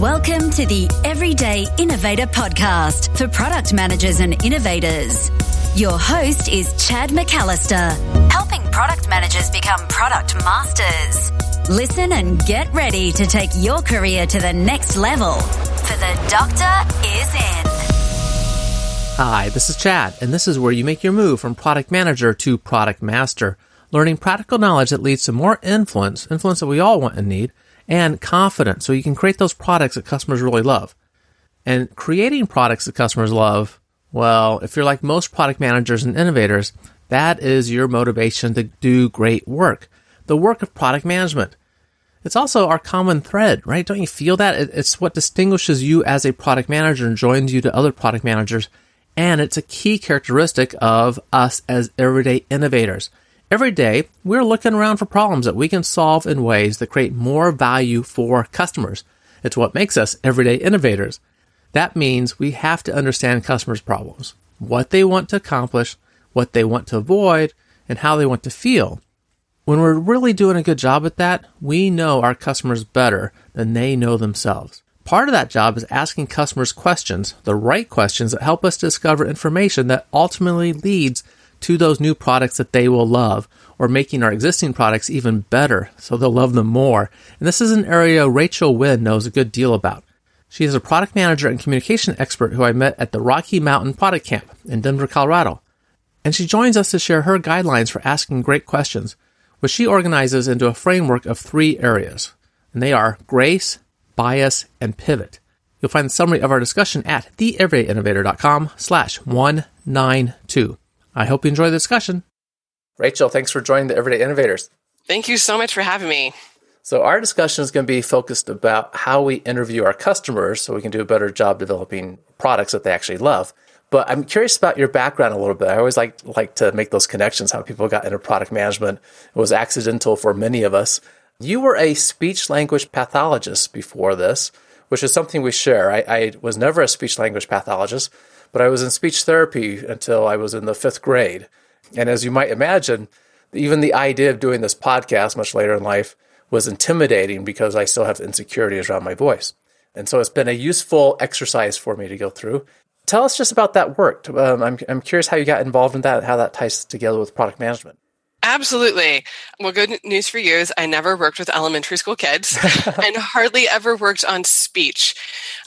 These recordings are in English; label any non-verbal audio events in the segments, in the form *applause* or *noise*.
Welcome to the Everyday Innovator Podcast for product managers and innovators. Your host is Chad McAllister, helping product managers become product masters. Listen and get ready to take your career to the next level, for the doctor is in. Hi, this is Chad, and this is where you make your move from product manager to product master, learning practical knowledge that leads to more influence, influence that we all want and need, and confidence so you can create those products that customers really love. And creating products that customers love, well, if you're like most product managers and innovators, that is your motivation to do great work. The work of product management. It's also our common thread, right? Don't you feel that? It's what distinguishes you as a product manager and joins you to other product managers. And it's a key characteristic of us as everyday innovators. Every day, we're looking around for problems that we can solve in ways that create more value for customers. It's what makes us everyday innovators. That means we have to understand customers' problems, what they want to accomplish, what they want to avoid, and how they want to feel. When we're really doing a good job at that, we know our customers better than they know themselves. Part of that job is asking customers questions, the right questions that help us discover information that ultimately leads to those new products that they will love or making our existing products even better so they'll love them more. And this is an area Rachel Wynn knows a good deal about. She is a product manager and communication expert who I met at the Rocky Mountain Product Camp in Denver, Colorado. And she joins us to share her guidelines for asking great questions, which she organizes into a framework of three areas. And they are grace, bias, and pivot. You'll find the summary of our discussion at theeverydayinnovator.com slash 192. I hope you enjoy the discussion. Rachel, thanks for joining the Everyday Innovators. Thank you so much for having me. So, our discussion is going to be focused about how we interview our customers so we can do a better job developing products that they actually love. But I'm curious about your background a little bit. I always like like to make those connections. How people got into product management it was accidental for many of us. You were a speech language pathologist before this, which is something we share. I, I was never a speech language pathologist, but I was in speech therapy until I was in the fifth grade. And as you might imagine, even the idea of doing this podcast much later in life was intimidating because I still have insecurities around my voice. And so it's been a useful exercise for me to go through. Tell us just about that work. Um, I'm, I'm curious how you got involved in that, and how that ties together with product management. Absolutely. Well, good news for you is I never worked with elementary school kids *laughs* and hardly ever worked on speech.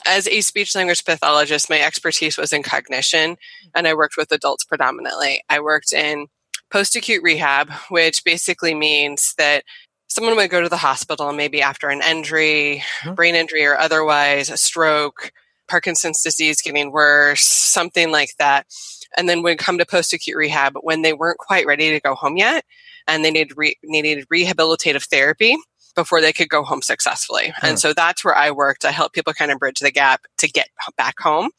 As a speech language pathologist, my expertise was in cognition and I worked with adults predominantly. I worked in post acute rehab, which basically means that someone would go to the hospital maybe after an injury, mm-hmm. brain injury or otherwise, a stroke, Parkinson's disease getting worse, something like that and then would come to post acute rehab when they weren't quite ready to go home yet and they needed, re- needed rehabilitative therapy before they could go home successfully. And so that's where I worked. I helped people kind of bridge the gap to get back home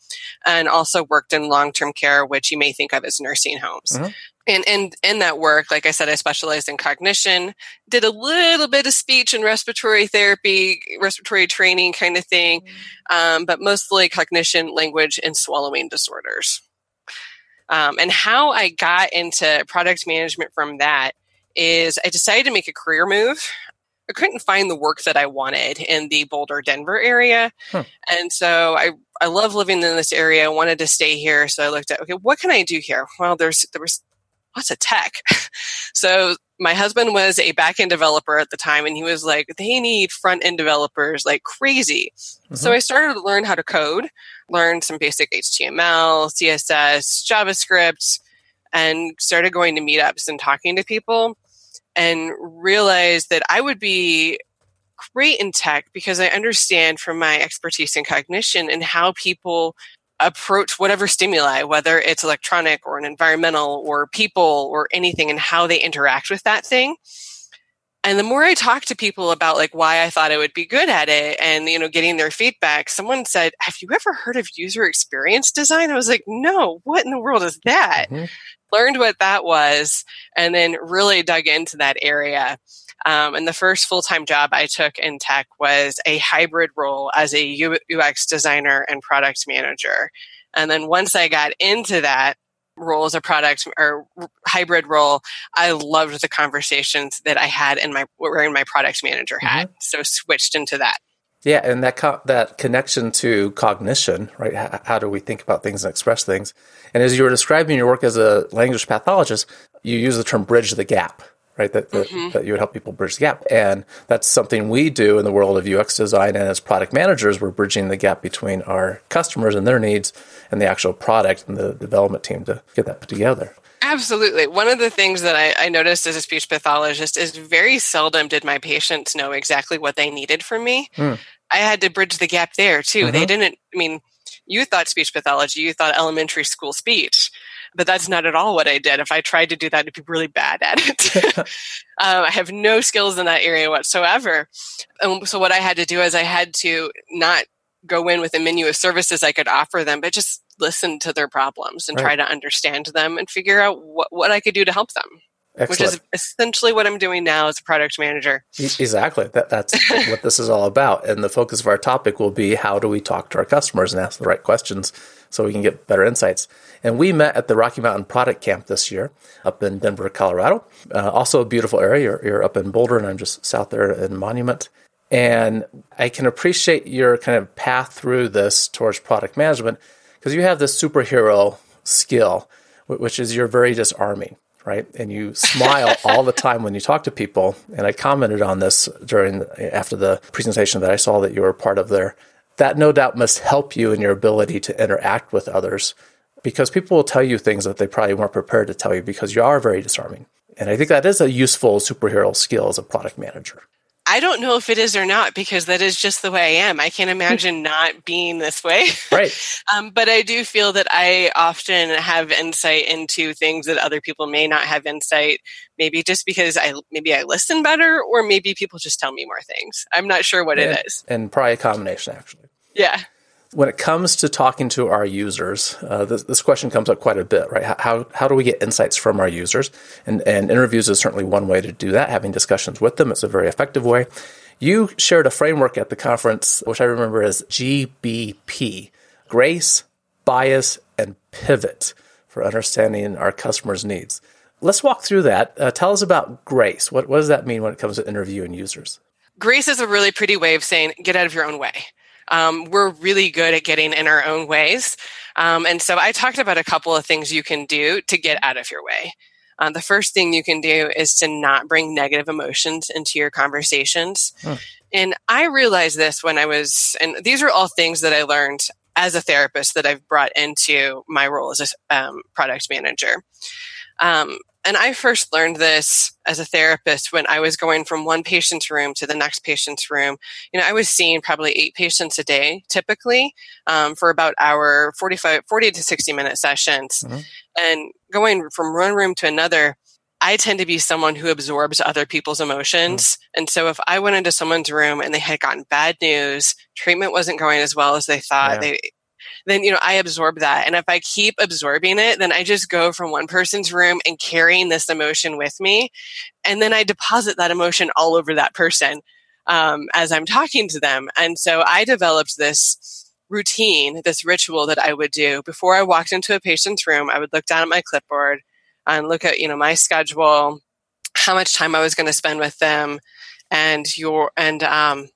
and also worked in long-term care, which you may think of as nursing homes. Mm-hmm. And in, in that work, like I said, I specialized in cognition, did a little bit of speech and respiratory therapy, respiratory training kind of thing, mm-hmm. um, but mostly cognition, language, and swallowing disorders. Um, and how I got into product management from that is I decided to make a career move. I couldn't find the work that I wanted in the Boulder, Denver area. Huh. And so I, I love living in this area. I wanted to stay here. So I looked at, okay, what can I do here? Well, there's, there was lots of tech. *laughs* so my husband was a back end developer at the time and he was like, they need front end developers like crazy. Mm-hmm. So I started to learn how to code, learn some basic HTML, CSS, JavaScript, and started going to meetups and talking to people and realized that I would be great in tech because I understand from my expertise in cognition and how people approach whatever stimuli, whether it's electronic or an environmental or people or anything, and how they interact with that thing. And the more I talked to people about like why I thought I would be good at it and, you know, getting their feedback, someone said, have you ever heard of user experience design? I was like, no, what in the world is that? Mm-hmm. Learned what that was and then really dug into that area. Um, and the first full time job I took in tech was a hybrid role as a UX designer and product manager. And then once I got into that role as a product or hybrid role, I loved the conversations that I had in my wearing my product manager hat. Mm-hmm. So switched into that. Yeah, and that co- that connection to cognition, right? How, how do we think about things and express things? And as you were describing your work as a language pathologist, you use the term bridge the gap, right? That, that, mm-hmm. that, you would help people bridge the gap. And that's something we do in the world of UX design. And as product managers, we're bridging the gap between our customers and their needs and the actual product and the development team to get that put together. Absolutely. One of the things that I, I, noticed as a speech pathologist is very seldom did my patients know exactly what they needed from me. Mm. I had to bridge the gap there too. Mm-hmm. They didn't, I mean, you thought speech pathology, you thought elementary school speech, but that's not at all what I did. If I tried to do that, I'd be really bad at it. *laughs* *laughs* um, I have no skills in that area whatsoever. And so what I had to do is I had to not go in with a menu of services I could offer them, but just listen to their problems and right. try to understand them and figure out what, what I could do to help them. Excellent. Which is essentially what I'm doing now as a product manager. Exactly. That, that's *laughs* what this is all about. And the focus of our topic will be how do we talk to our customers and ask the right questions so we can get better insights. And we met at the Rocky Mountain Product Camp this year up in Denver, Colorado. Uh, also a beautiful area. You're, you're up in Boulder, and I'm just south there in Monument. And I can appreciate your kind of path through this towards product management because you have this superhero skill, which is you're very disarming, right? And you smile *laughs* all the time when you talk to people. And I commented on this during after the presentation that I saw that you were part of there. That no doubt must help you in your ability to interact with others because people will tell you things that they probably weren't prepared to tell you because you are very disarming. And I think that is a useful superhero skill as a product manager. I don't know if it is or not because that is just the way I am. I can't imagine not being this way. Right. *laughs* um, but I do feel that I often have insight into things that other people may not have insight. Maybe just because I maybe I listen better, or maybe people just tell me more things. I'm not sure what and, it is. And probably a combination, actually. Yeah when it comes to talking to our users, uh, this, this, question comes up quite a bit, right? How, how do we get insights from our users? And, and interviews is certainly one way to do that. Having discussions with them is a very effective way. You shared a framework at the conference, which I remember as GBP Grace, Bias, and Pivot for understanding our customers' needs. Let's walk through that. Uh, tell us about Grace. What, what does that mean when it comes to interviewing users? Grace is a really pretty way of saying get out of your own way um, we're really good at getting in our own ways. Um, and so I talked about a couple of things you can do to get out of your way. Uh, the first thing you can do is to not bring negative emotions into your conversations. Huh. And I realized this when I was, and these are all things that I learned as a therapist that I've brought into my role as a um, product manager. Um, and I first learned this as a therapist when I was going from one patient's room to the next patient's room. You know, I was seeing probably eight patients a day typically um, for about our 45, 40 to 60 minute sessions. Mm-hmm. And going from one room to another, I tend to be someone who absorbs other people's emotions. Mm-hmm. And so if I went into someone's room and they had gotten bad news, treatment wasn't going as well as they thought, yeah. they then you know I absorb that. And if I keep absorbing it, then I just go from one person's room and carrying this emotion with me, and then I deposit that emotion all over that person um, as I'm talking to them. And so I developed this routine, this ritual that I would do before I walked into a patient's room. I would look down at my clipboard and look at you know my schedule, how much time I was going to spend with them, and your and um,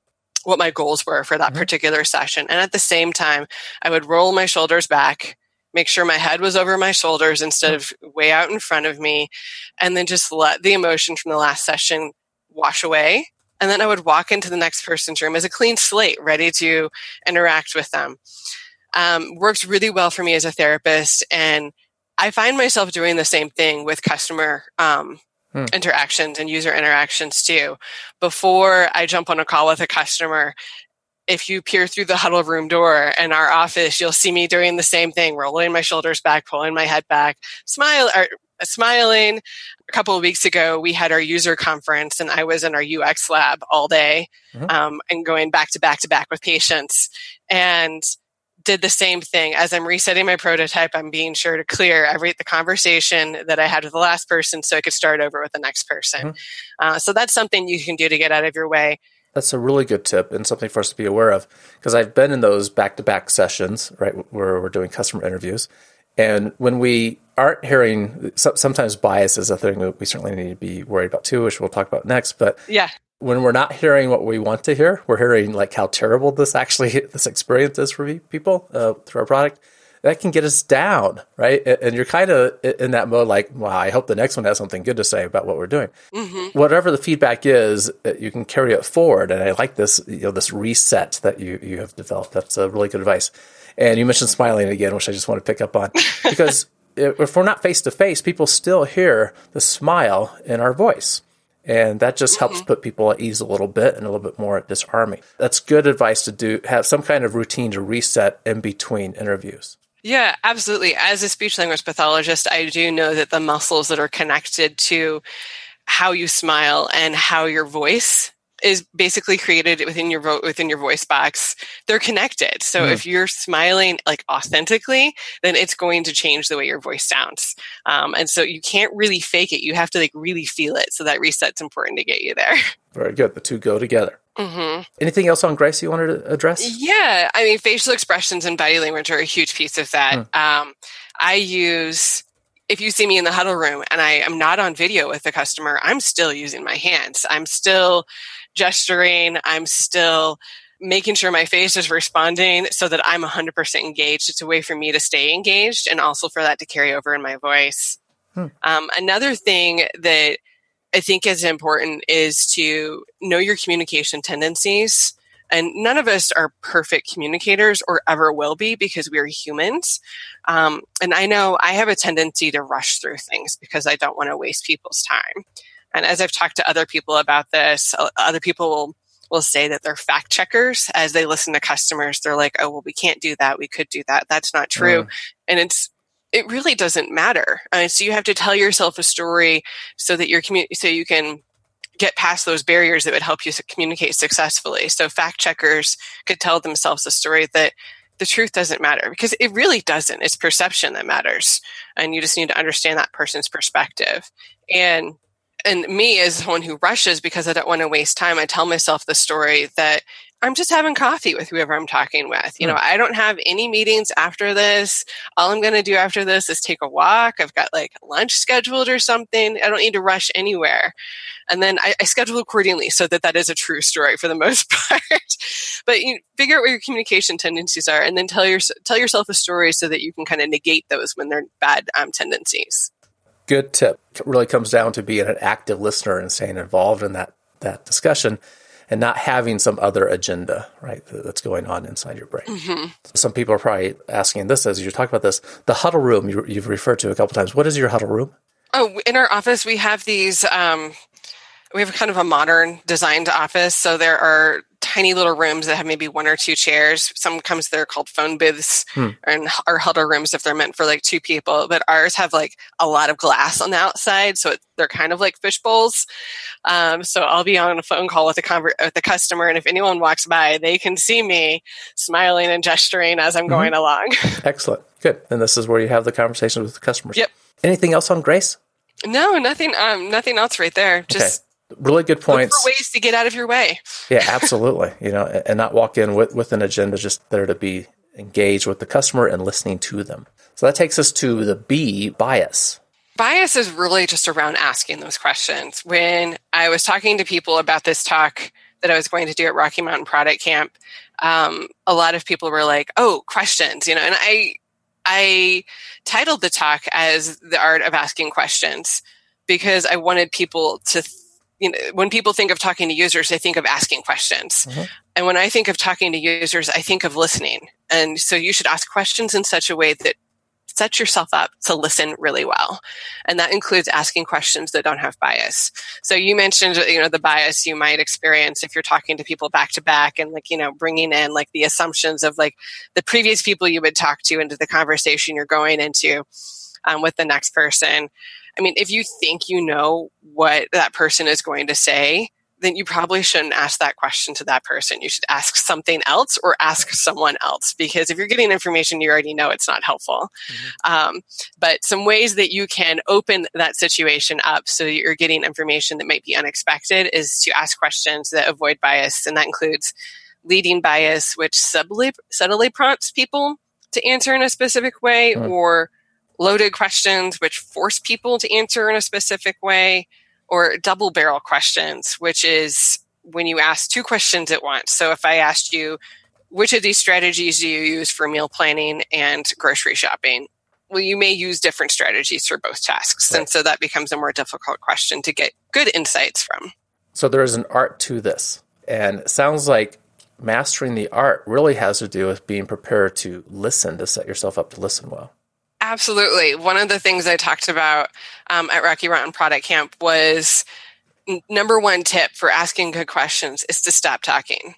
what my goals were for that mm-hmm. particular session. And at the same time, I would roll my shoulders back, make sure my head was over my shoulders instead mm-hmm. of way out in front of me, and then just let the emotion from the last session wash away. And then I would walk into the next person's room as a clean slate, ready to interact with them. Um, works really well for me as a therapist. And I find myself doing the same thing with customer um, hmm. interactions and user interactions too. Before I jump on a call with a customer, if you peer through the huddle room door in our office, you'll see me doing the same thing, rolling my shoulders back, pulling my head back, smile or smiling. A couple of weeks ago, we had our user conference, and I was in our UX lab all day, mm-hmm. um, and going back to back to back with patients. And did the same thing as I'm resetting my prototype. I'm being sure to clear every the conversation that I had with the last person, so I could start over with the next person. Mm-hmm. Uh, so that's something you can do to get out of your way. That's a really good tip and something for us to be aware of because I've been in those back to back sessions, right, where we're doing customer interviews. And when we aren't hearing, sometimes bias is a thing that we certainly need to be worried about too, which we'll talk about next. But yeah, when we're not hearing what we want to hear, we're hearing like how terrible this actually *laughs* this experience is for people uh, through our product. That can get us down, right? And you're kind of in that mode, like, "Wow, I hope the next one has something good to say about what we're doing." Mm-hmm. Whatever the feedback is, uh, you can carry it forward. And I like this, you know, this reset that you you have developed. That's a really good advice. And you mentioned smiling again, which I just want to pick up on *laughs* because if we're not face to face, people still hear the smile in our voice. And that just helps put people at ease a little bit and a little bit more at disarming. That's good advice to do, have some kind of routine to reset in between interviews. Yeah, absolutely. As a speech language pathologist, I do know that the muscles that are connected to how you smile and how your voice is basically created within your vo- within your voice box. They're connected. So mm. if you're smiling like authentically, then it's going to change the way your voice sounds. Um, and so you can't really fake it. You have to like really feel it. So that reset's important to get you there. *laughs* Very good. The two go together. Mm-hmm. Anything else on Grace you wanted to address? Yeah, I mean, facial expressions and body language are a huge piece of that. Mm. Um, I use if you see me in the huddle room and I am not on video with the customer, I'm still using my hands. I'm still gesturing. I'm still making sure my face is responding so that I'm 100% engaged. It's a way for me to stay engaged and also for that to carry over in my voice. Hmm. Um, another thing that I think is important is to know your communication tendencies. And none of us are perfect communicators or ever will be because we are humans. Um, and I know I have a tendency to rush through things because I don't want to waste people's time. And as I've talked to other people about this, other people will, will say that they're fact checkers as they listen to customers. They're like, oh, well, we can't do that. We could do that. That's not true. Uh. And it's, it really doesn't matter. Uh, so you have to tell yourself a story so that your community, so you can get past those barriers that would help you communicate successfully. So fact checkers could tell themselves a story that the truth doesn't matter because it really doesn't. It's perception that matters. And you just need to understand that person's perspective. And and me as someone who rushes because I don't want to waste time, I tell myself the story that I'm just having coffee with whoever I'm talking with. You know, I don't have any meetings after this. All I'm going to do after this is take a walk. I've got like lunch scheduled or something. I don't need to rush anywhere. And then I, I schedule accordingly so that that is a true story for the *laughs* most part. but you figure out what your communication tendencies are and then tell, your, tell yourself a story so that you can kind of negate those when they're bad um, tendencies good tip it really comes down to being an active listener and staying involved in that that discussion and not having some other agenda right that's going on inside your brain. Mm-hmm. some people are probably asking this as you talk about this the huddle room you, have referred to a couple times. What is your huddle room? Oh in our office we have these um, we have kind of a modern designed office so there are tiny little rooms that have maybe one or two chairs. Sometimes they're called phone booths hmm. and or huddle rooms if they're meant for like two people. But ours have like a lot of glass on the outside, so it, they're kind of like fish bowls. Um, so I'll be on a phone call with a conver- with the customer, and if anyone walks by, they can see me smiling and gesturing as I'm mm-hmm. going along. *laughs* Excellent, good. And this is where you have the conversations with the customers. Yep. Anything else on Grace? No, nothing. Um, nothing else right there. Just really good points. ways to get out of your way. yeah, absolutely. You know, and not walk in with, with an agenda, just there to be engaged with the customer and listening to them. So that takes us to the B bias. Bias is really just around asking those questions. When I was talking to people about this talk that I was going to do at Rocky Mountain Product Camp, um, a lot of people were like, "Oh, questions," you know, and I I titled the talk as "The Art of Asking Questions" because I wanted people to you know, when people think of talking to users, they think of asking questions. Mm-hmm. And when I think of talking to users, I think of listening. And so you should ask questions in such a way that sets yourself up to listen really well. And that includes asking questions that don't have bias. So you mentioned, you know, the bias you might experience if you're talking to people back to back and like, you know, bringing in like the assumptions of like the previous people you would talk to into the conversation you're going into um, with the next person. I mean, if you think you know what that person is going to say, then you probably shouldn't ask that question to that person. You should ask something else or ask someone else because if you're getting information you already know, it's not helpful. Mm-hmm. Um, but some ways that you can open that situation up so that you're getting information that might be unexpected is to ask questions that avoid bias. And that includes leading bias, which subtly, subtly prompts people to answer in a specific way, or loaded questions, which force people to answer in a specific way, or double barrel questions, which is when you ask two questions at once. So if I asked you, which of these strategies do you use for meal planning and grocery shopping? Well, you may use different strategies for both tasks. Right. And so that becomes a more difficult question to get good insights from. So there is an art to this. And it sounds like mastering the art really has to do with being prepared to listen, to set yourself up to listen well. Absolutely. One of the things I talked about um, at Rocky Mountain Product Camp was n- number one tip for asking good questions is to stop talking.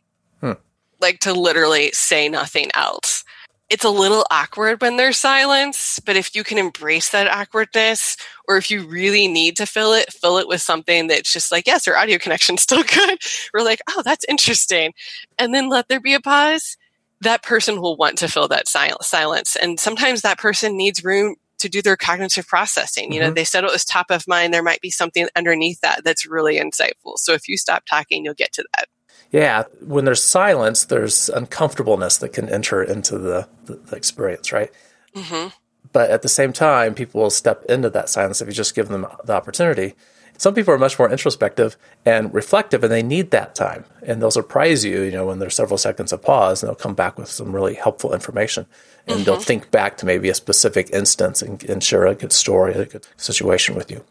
Like to literally say nothing else it's a little awkward when there's silence, but if you can embrace that awkwardness, or if you really need to fill it, fill it with something that's just like, yes, our audio connection's still *laughs* good. We're like, oh, that's interesting. And then let there be a pause. That person will want to fill that sil- silence. And sometimes that person needs room to do their cognitive processing. You know, mm-hmm. they said it was top of mind. There might be something underneath that that's really insightful. So if you stop talking, you'll get to that yeah, when there's silence, there's uncomfortableness that can enter into the, the, the experience, right? Mm-hmm. But at the same time, people will step into that silence if you just give them the opportunity. Some people are much more introspective and reflective, and they need that time. And they'll surprise you, you know, when there's several seconds of pause, and they'll come back with some really helpful information. And mm-hmm. they'll think back to maybe a specific instance and, and share a good story, a good situation with you.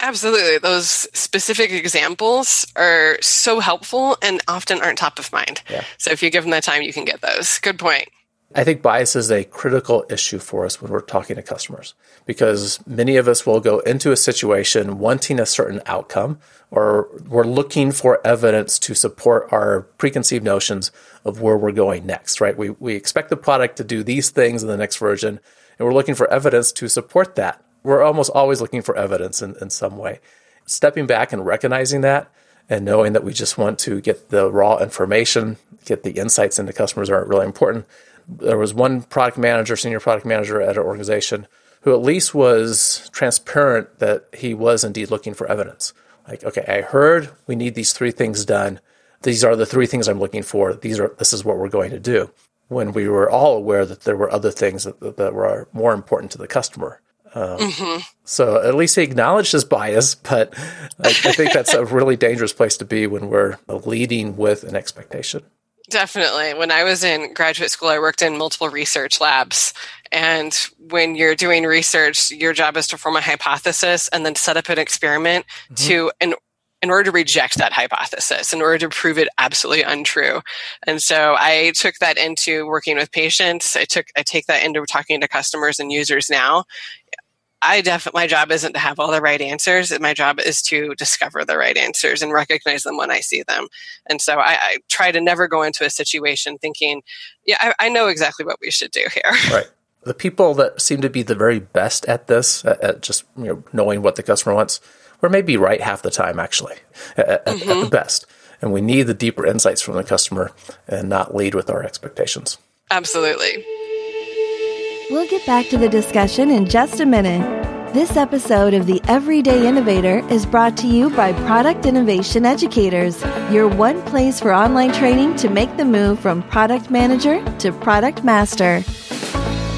Absolutely. Those specific examples are so helpful and often aren't top of mind. Yeah. So if you give them the time, you can get those. Good point. I think bias is a critical issue for us when we're talking to customers because many of us will go into a situation wanting a certain outcome or we're looking for evidence to support our preconceived notions of where we're going next, right? We, we expect the product to do these things in the next version and we're looking for evidence to support that we're almost always looking for evidence in, in some way. Stepping back and recognizing that and knowing that we just want to get the raw information, get the insights into customers are really important. There was one product manager, senior product manager at an organization who at least was transparent that he was indeed looking for evidence. Like, okay, I heard we need these three things done. These are the three things I'm looking for. These are this is what we're going to do. When we were all aware that there were other things that, that were more important to the customer. Um, mm-hmm. So at least he acknowledged his bias, but I, I think that's a really dangerous place to be when we're leading with an expectation. Definitely. When I was in graduate school, I worked in multiple research labs. And when you're doing research, your job is to form a hypothesis and then set up an experiment mm-hmm. to, in, in order to reject that hypothesis, in order to prove it absolutely untrue. And so I took that into working with patients. I took, I take that into talking to customers and users now. I definitely, my job isn't to have all the right answers. My job is to discover the right answers and recognize them when I see them. And so I, I try to never go into a situation thinking, yeah, I, I, know exactly what we should do here. *laughs* Right. The people that seem to be the very best at this, at, at just you know, knowing what the customer wants, we're maybe right half the time, actually, at, mm-hmm. at the mm-hmm. best. And we need the deeper insights from the customer and not lead with our expectations. Absolutely. We'll get back to the discussion in just a minute. This episode of The Everyday Innovator is brought to you by Product Innovation Educators, your one place for online training to make the move from product manager to product master.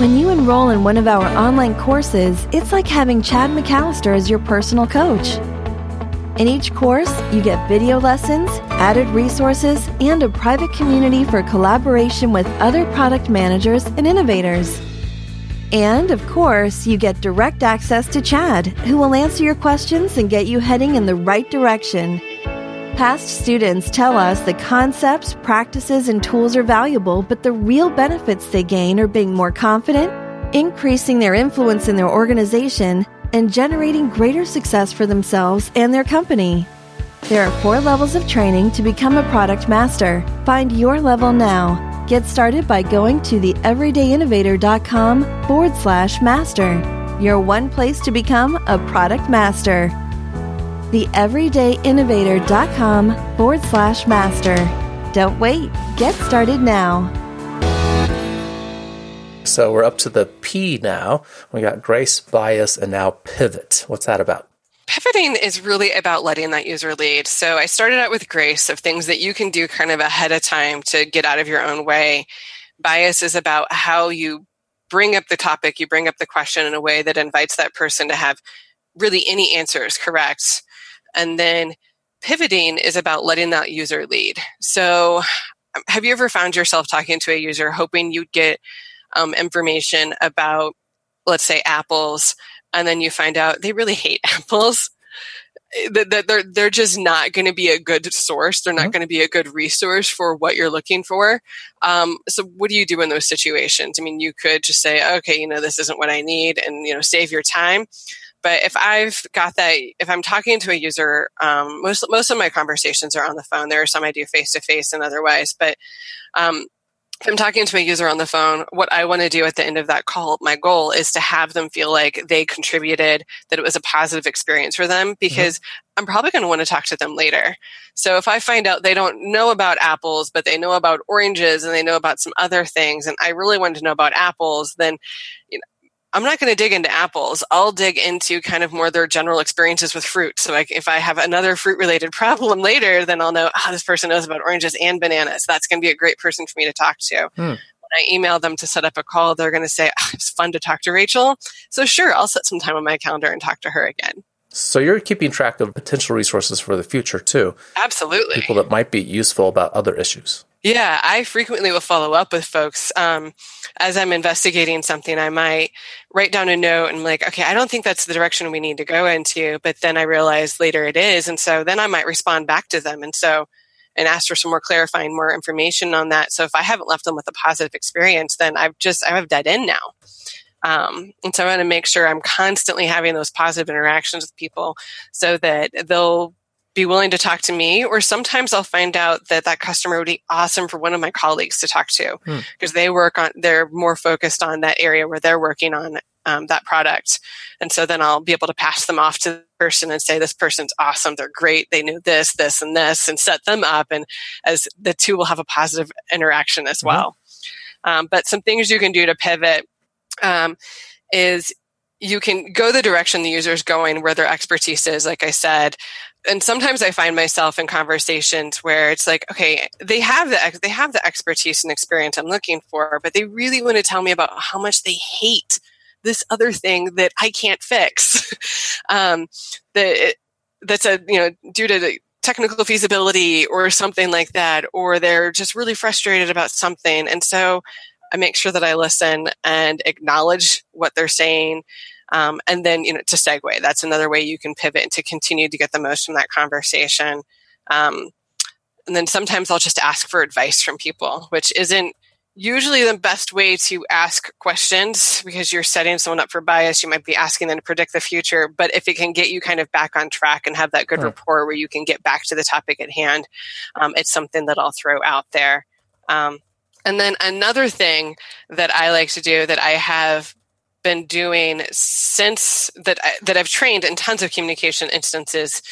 When you enroll in one of our online courses, it's like having Chad McAllister as your personal coach. In each course, you get video lessons, added resources, and a private community for collaboration with other product managers and innovators. And of course, you get direct access to Chad, who will answer your questions and get you heading in the right direction. Past students tell us that concepts, practices, and tools are valuable, but the real benefits they gain are being more confident, increasing their influence in their organization, and generating greater success for themselves and their company. There are four levels of training to become a product master. Find your level now Get started by going to theeverydayinnovator.com forward slash master, your one place to become a product master. Theeverydayinnovator.com forward slash master. Don't wait, get started now. So we're up to the P now. We got grace, bias, and now pivot. What's that about? Pivoting is really about letting that user lead. So I started out with grace of things that you can do kind of ahead of time to get out of your own way. Bias is about how you bring up the topic, you bring up the question in a way that invites that person to have really any answers correct. And then pivoting is about letting that user lead. So, um, have you ever found yourself talking to a user hoping you'd get um, information about, let's say, apples, and then you find out they really hate *laughs* apples? that they're they're just not going to be a good source. They're not mm-hmm. going to be a good resource for what you're looking for. Um, so, what do you do in those situations? I mean, you could just say, "Okay, you know, this isn't what I need," and you know, save your time. But if I've got that, if I'm talking to a user, um, most most of my conversations are on the phone. There are some I do face to face and otherwise, but um, I'm talking to my user on the phone, what I want to do at the end of that call, my goal is to have them feel like they contributed, that it was a positive experience for them, mm-hmm. because mm-hmm. I'm probably going to want to talk to them later. So if I find out they don't know about apples, but they know about oranges and they know about some other things, and I really wanted to know about apples, then you know, I'm not going to dig into apples. I'll dig into kind of more their general experiences with fruit. So if I have another fruit related *laughs* problem later, then I'll know, oh, this person knows about oranges and bananas. That's going to be a great person for me to talk to. Hmm. When I email them to set up a call, they're going to say, oh, it's fun to talk to Rachel. So sure, I'll set some time on my calendar and talk to her again. So you're keeping track of potential resources for the future too. Absolutely. People that might be useful about other issues. Yeah, I frequently will follow up with folks. Um, as I'm investigating something, I might write down a note and I'm like, okay, I don't think that's the direction we need to go into, but then I realize later it is. And so then I might respond back to them. And so, and ask for some more clarifying, more information on that. So if I haven't left them with a positive experience, then I've just, I have dead end now. Um, and so I want to make sure I'm constantly having those positive interactions with people so that they'll be willing to talk to me or sometimes i'll find out that that customer would be awesome for one of my colleagues to talk to because hmm. they work on they're more focused on that area where they're working on um, that product and so then i'll be able to pass them off to the person and say this person's awesome they're great they knew this this and this and set them up and as the two will have a positive interaction as mm-hmm. well um, but some things you can do to pivot um, is you can go the direction the user is going where their expertise is like i said and sometimes I find myself in conversations where it's like, okay, they have the they have the expertise and experience I'm looking for, but they really want to tell me about how much they hate this other thing that I can't fix. *laughs* um, that that's a you know due to technical feasibility or something like that, or they're just really frustrated about something, and so I make sure that I listen and acknowledge what they're saying. Um, and then, you know, to segue, that's another way you can pivot and to continue to get the most from that conversation. Um, and then sometimes I'll just ask for advice from people, which isn't usually the best way to ask questions because you're setting someone up for bias. You might be asking them to predict the future, but if it can get you kind of back on track and have that good rapport where you can get back to the topic at hand, um, it's something that I'll throw out there. Um, and then another thing that I like to do that I have been doing since that I, that I've trained in tons of communication instances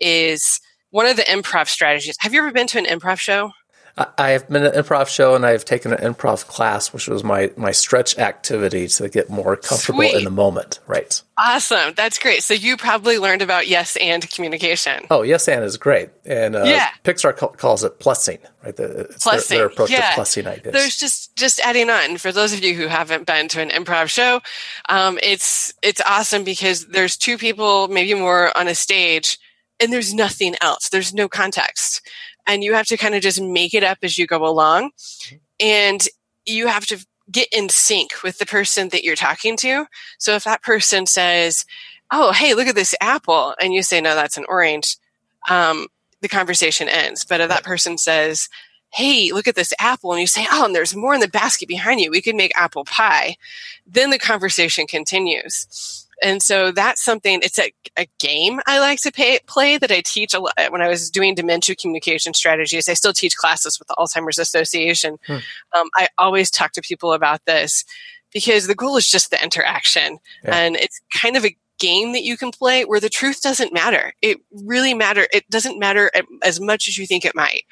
is one of the improv strategies. Have you ever been to an improv show? I have been an improv show and I've taken an improv class, which was my my stretch activity to get more comfortable Sweet. in the moment. Right. Awesome. That's great. So you probably learned about yes and communication. Oh, yes and is great. And uh, yeah. Pixar calls it plussing, right? The, it's plussing. Their, their approach yeah. to plussing ideas. There's just just adding on for those of you who haven't been to an improv show, um, it's it's awesome because there's two people, maybe more, on a stage, and there's nothing else. There's no context and you have to kind of just make it up as you go along. And you have to get in sync with the person that you're talking to. So if that person says, Oh, hey, look at this apple, and you say, No, that's an orange, um, the conversation ends. But if that person says, Hey, look at this apple, and you say, Oh, and there's more in the basket behind you, we could make apple pie, then the conversation continues. And so that's something, it's a, a game I like to pay, play that I teach a lot. When I was doing dementia communication strategies, I still teach classes with the Alzheimer's Association. Hmm. Um, I always talk to people about this because the goal is just the interaction. Yeah. And it's kind of a game that you can play where the truth doesn't matter. It really matter. It doesn't matter as much as you think it might.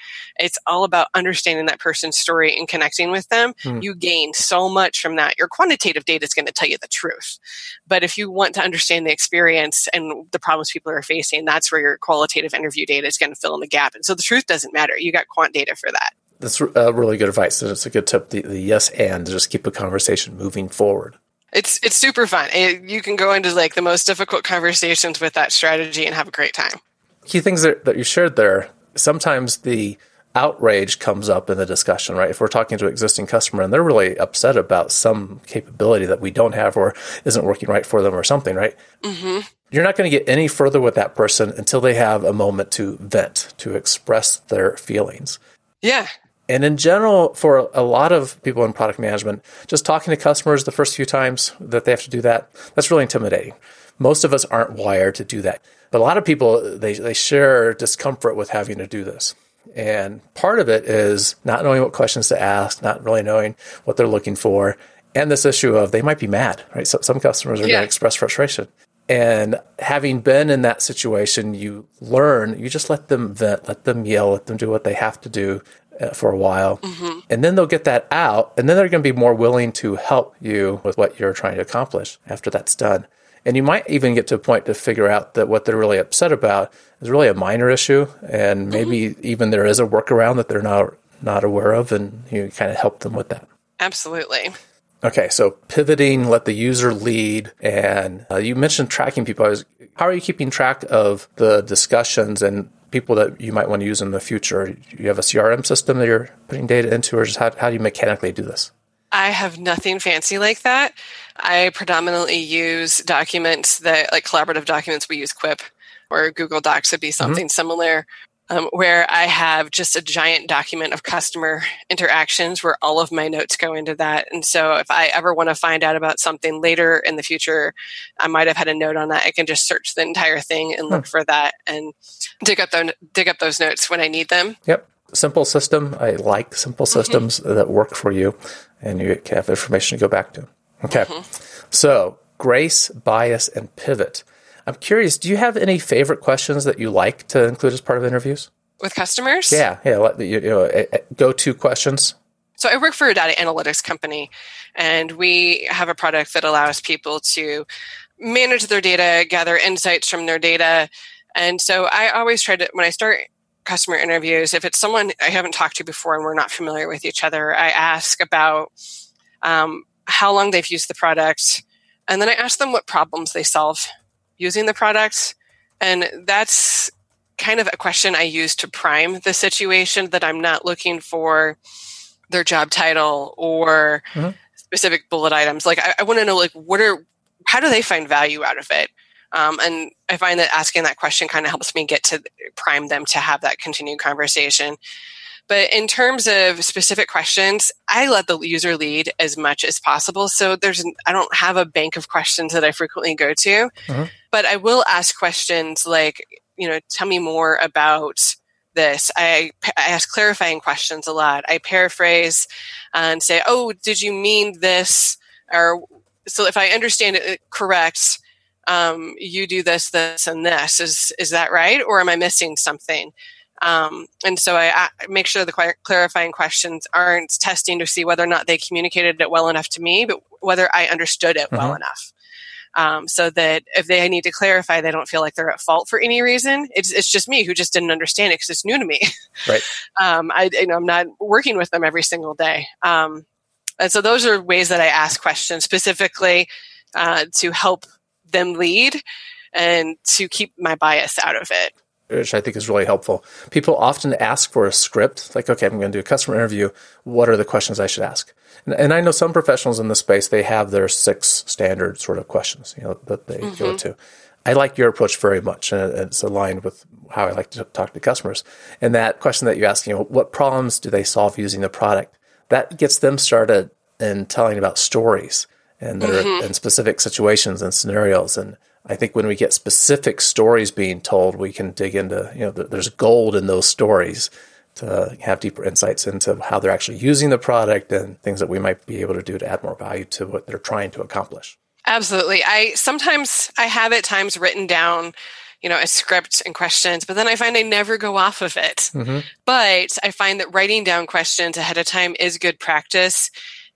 It's all about understanding that person's story and connecting with them. Hmm. You gain so much from that. Your quantitative data is going to tell you the truth. But if you want to understand the experience and the problems people are facing, that's where your qualitative interview data is going to fill in the gap. And so the truth doesn't matter. You got quant data for that. That's uh, really good advice. It's a good tip. The, the yes and to just keep a conversation moving forward. It's it's super fun. It, you can go into like the most difficult conversations with that strategy and have a great time. key things that, that you shared there, sometimes the outrage comes up in the discussion, right? If we're talking to an existing customer and they're really upset about some capability that we don't have or isn't working right for them or something, right? Mm-hmm. You're not going to get any further with that person until they have a moment to vent, to express their feelings. Yeah. And in general, for a lot of people in product management, just talking to customers the first few times that they have to do that, that's really intimidating. Most of us aren't wired to do that. But a lot of people, they, they share discomfort with having to do this. And part of it is not knowing what questions to ask, not really knowing what they're looking for, and this issue of they might be mad, right? So some customers are yeah. going to express frustration. And having been in that situation, you learn, you just let them vent, let them yell, let them do what they have to do for a while. Mm-hmm. And then they'll get that out. And then they're going to be more willing to help you with what you're trying to accomplish after that's done. And you might even get to a point to figure out that what they're really upset about is really a minor issue, and maybe mm-hmm. even there is a workaround that they're not not aware of, and you kind of help them with that. Absolutely. Okay, so pivoting, let the user lead, and uh, you mentioned tracking people. Was, how are you keeping track of the discussions and people that you might want to use in the future? You have a CRM system that you're putting data into, or just how, how do you mechanically do this? I have nothing fancy like that. I predominantly use documents that, like collaborative documents, we use Quip or Google Docs would be mm-hmm. something mm-hmm. similar, um, where I have just a giant document of customer interactions where all of my notes go into that. And so if I ever want to find out about something later in the future, I might have had a note on that. I can just search the entire thing and look hmm. for that and dig up, the, dig up those notes when I need them. Yep simple system. I like simple mm-hmm. systems mm-hmm. that work for you and you have information to go back to. Okay. Mm-hmm. So, grace, bias, and pivot. I'm curious, do you have any favorite questions that you like to include as part of interviews? With customers? Yeah, yeah. You, you know, go to questions. So I work for a data analytics company, and we have a product that allows people to manage their data, gather insights from their data. And so I always try to, when I start customer interviews, if it's someone I haven't talked to before and we're not familiar with each other, I ask about um, how long they've used the product, and then I ask them what problems they solve using the product. And that's kind of a question I use to prime the situation that I'm not looking for their job title or mm-hmm. specific bullet items. Like I, I want to know like what are how do they find value out of it? Um, and I find that asking that question kind of helps me get to prime them to have that continued conversation. But in terms of specific questions, I let the user lead as much as possible. So there's, I don't have a bank of questions that I frequently go to, uh-huh. but I will ask questions like, you know, tell me more about this. I, I ask clarifying questions a lot. I paraphrase and say, oh, did you mean this? Or so if I understand it correct, um, you do this, this, and this. Is is that right, or am I missing something? Um, and so I, I, make sure the clarifying questions aren't testing to see whether or not they communicated it well enough to me, but whether I understood it mm-hmm. well enough. Um, so that if they need to clarify, they don't feel like they're at fault for any reason. It's, it's just me who just didn't understand it because it's new to me. Right. *laughs* um, I, you know, I'm not working with them every single day. Um, and so those are ways that I ask questions specifically uh, to help them lead and to keep my bias out of it. Which I think is really helpful. People often ask for a script, like, okay, I'm going to do a customer interview. What are the questions I should ask? And, and I know some professionals in the space, they have their six standard sort of questions, you know, that they mm-hmm. go to. I like your approach very much, and it's aligned with how I like to talk to customers. And that question that you ask, you know, what problems do they solve using the product? That gets them started in telling about stories and their mm-hmm. and specific situations and scenarios. And I think when we get specific stories being told, we can dig into you know there's gold in those stories to have deeper insights into how they're actually using the product and things that we might be able to do to add more value to what they're trying to accomplish. Absolutely. I sometimes I have at times written down you know, a script and questions, but then I find I never go off of it. Mm-hmm. But I find that writing down questions ahead of time is good practice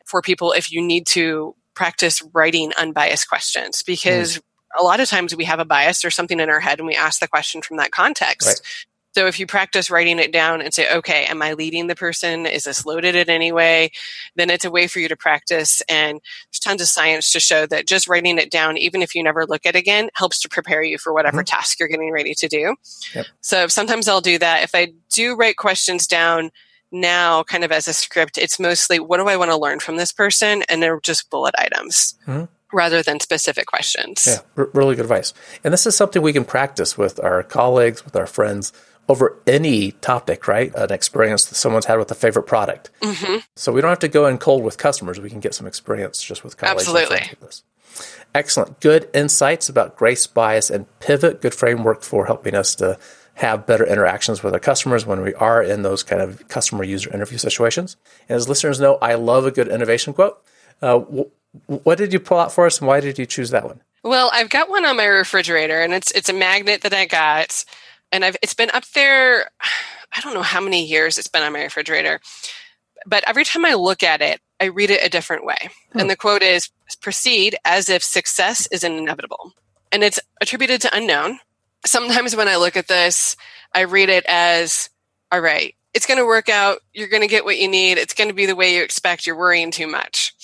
for people if you need to practice writing unbiased questions because mm. a lot of times we have a bias or something in our head and we ask the question from that context. Right. So if you practice writing it down and say, okay, am I leading the person? Is this loaded in any way? Then it's a way for you to practice. And there's tons of science to show that just writing it down, even if you never look at it again, helps to prepare you for whatever mm-hmm. task you're getting ready to do. Yep. So sometimes I'll do that. If I do write questions down, now kind of as a script it's mostly what do i want to learn from this person and they're just bullet items mm-hmm. rather than specific questions yeah r- really good advice and this is something we can practice with our colleagues with our friends over any topic, right? An experience that someone's had with a favorite product. Mm-hmm. So we don't have to go in cold with customers. We can get some experience just with colleagues. Absolutely. Excellent. Good insights about grace, bias, and pivot. Good framework for helping us to have better interactions with our customers when we are in those kind of customer user interview situations. And as listeners know, I love a good innovation quote. Uh, w- what did you pull out for us, and why did you choose that one? Well, I've got one on my refrigerator, and it's it's a magnet that I got and I've it's been up there. I don't know how many years it's been on my refrigerator, but every time I look at it, I read it a different way. Hmm. And the quote is: "Proceed as if success is inevitable," and it's attributed to unknown. Sometimes when I look at this, I read it as, "All right, it's going to work out. You're going to get what you need. It's going to be the way you expect. You're worrying too much."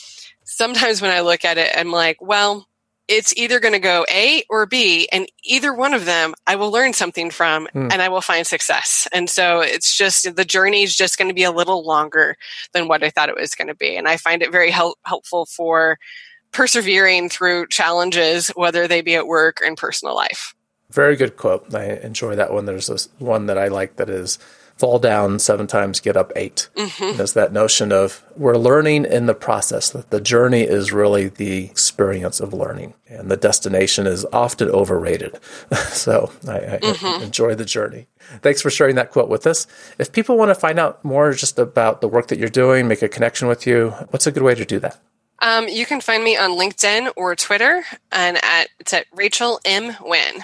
Sometimes when I look at it, I'm like, "Well." it's either going to go A or B, and either one of them I will learn something from mm. and I will find success. And so it's just the journey is just going to be a little longer than what I thought it was going to be. And I find it very help, helpful for persevering through challenges, whether they be at work or in personal life. Very good quote. I enjoy that one. There's this one that I like that is fall down seven times, get up 8 mm-hmm. There's that notion of we're learning in the process, that the journey is really the experience of learning, and the destination is often overrated. *laughs* so I, I mm-hmm. enjoy the journey. Thanks for sharing that quote with us. If people want to find out more just about the work that you're doing, make a connection with you, what's a good way to do that? Um, you can find me on LinkedIn or Twitter, and at, it's at Rachel M. Wynn.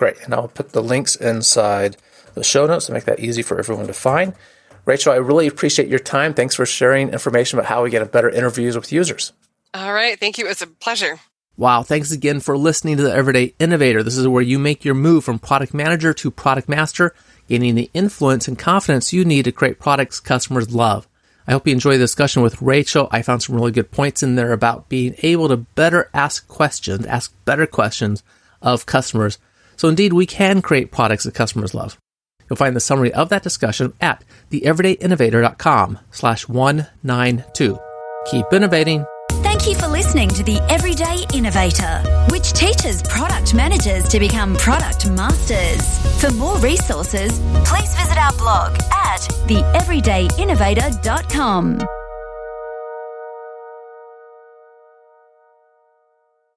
Great. And I'll put the links inside the show notes to make that easy for everyone to find. Rachel, I really appreciate your time. Thanks for sharing information about how we get better interviews with users. All right. Thank you. It's a pleasure. Wow. Thanks again for listening to the Everyday Innovator. This is where you make your move from product manager to product master, gaining the influence and confidence you need to create products customers love. I hope you enjoy the discussion with Rachel. I found some really good points in there about being able to better ask questions, ask better questions of customers. So indeed, we can create products that customers love. You'll find the summary of that discussion at theeverydayinnovator.com slash 192. Keep innovating. Thank you for listening to The Everyday Innovator, which teaches product managers to become product masters. For more resources, please visit our blog at theeverydayinnovator.com.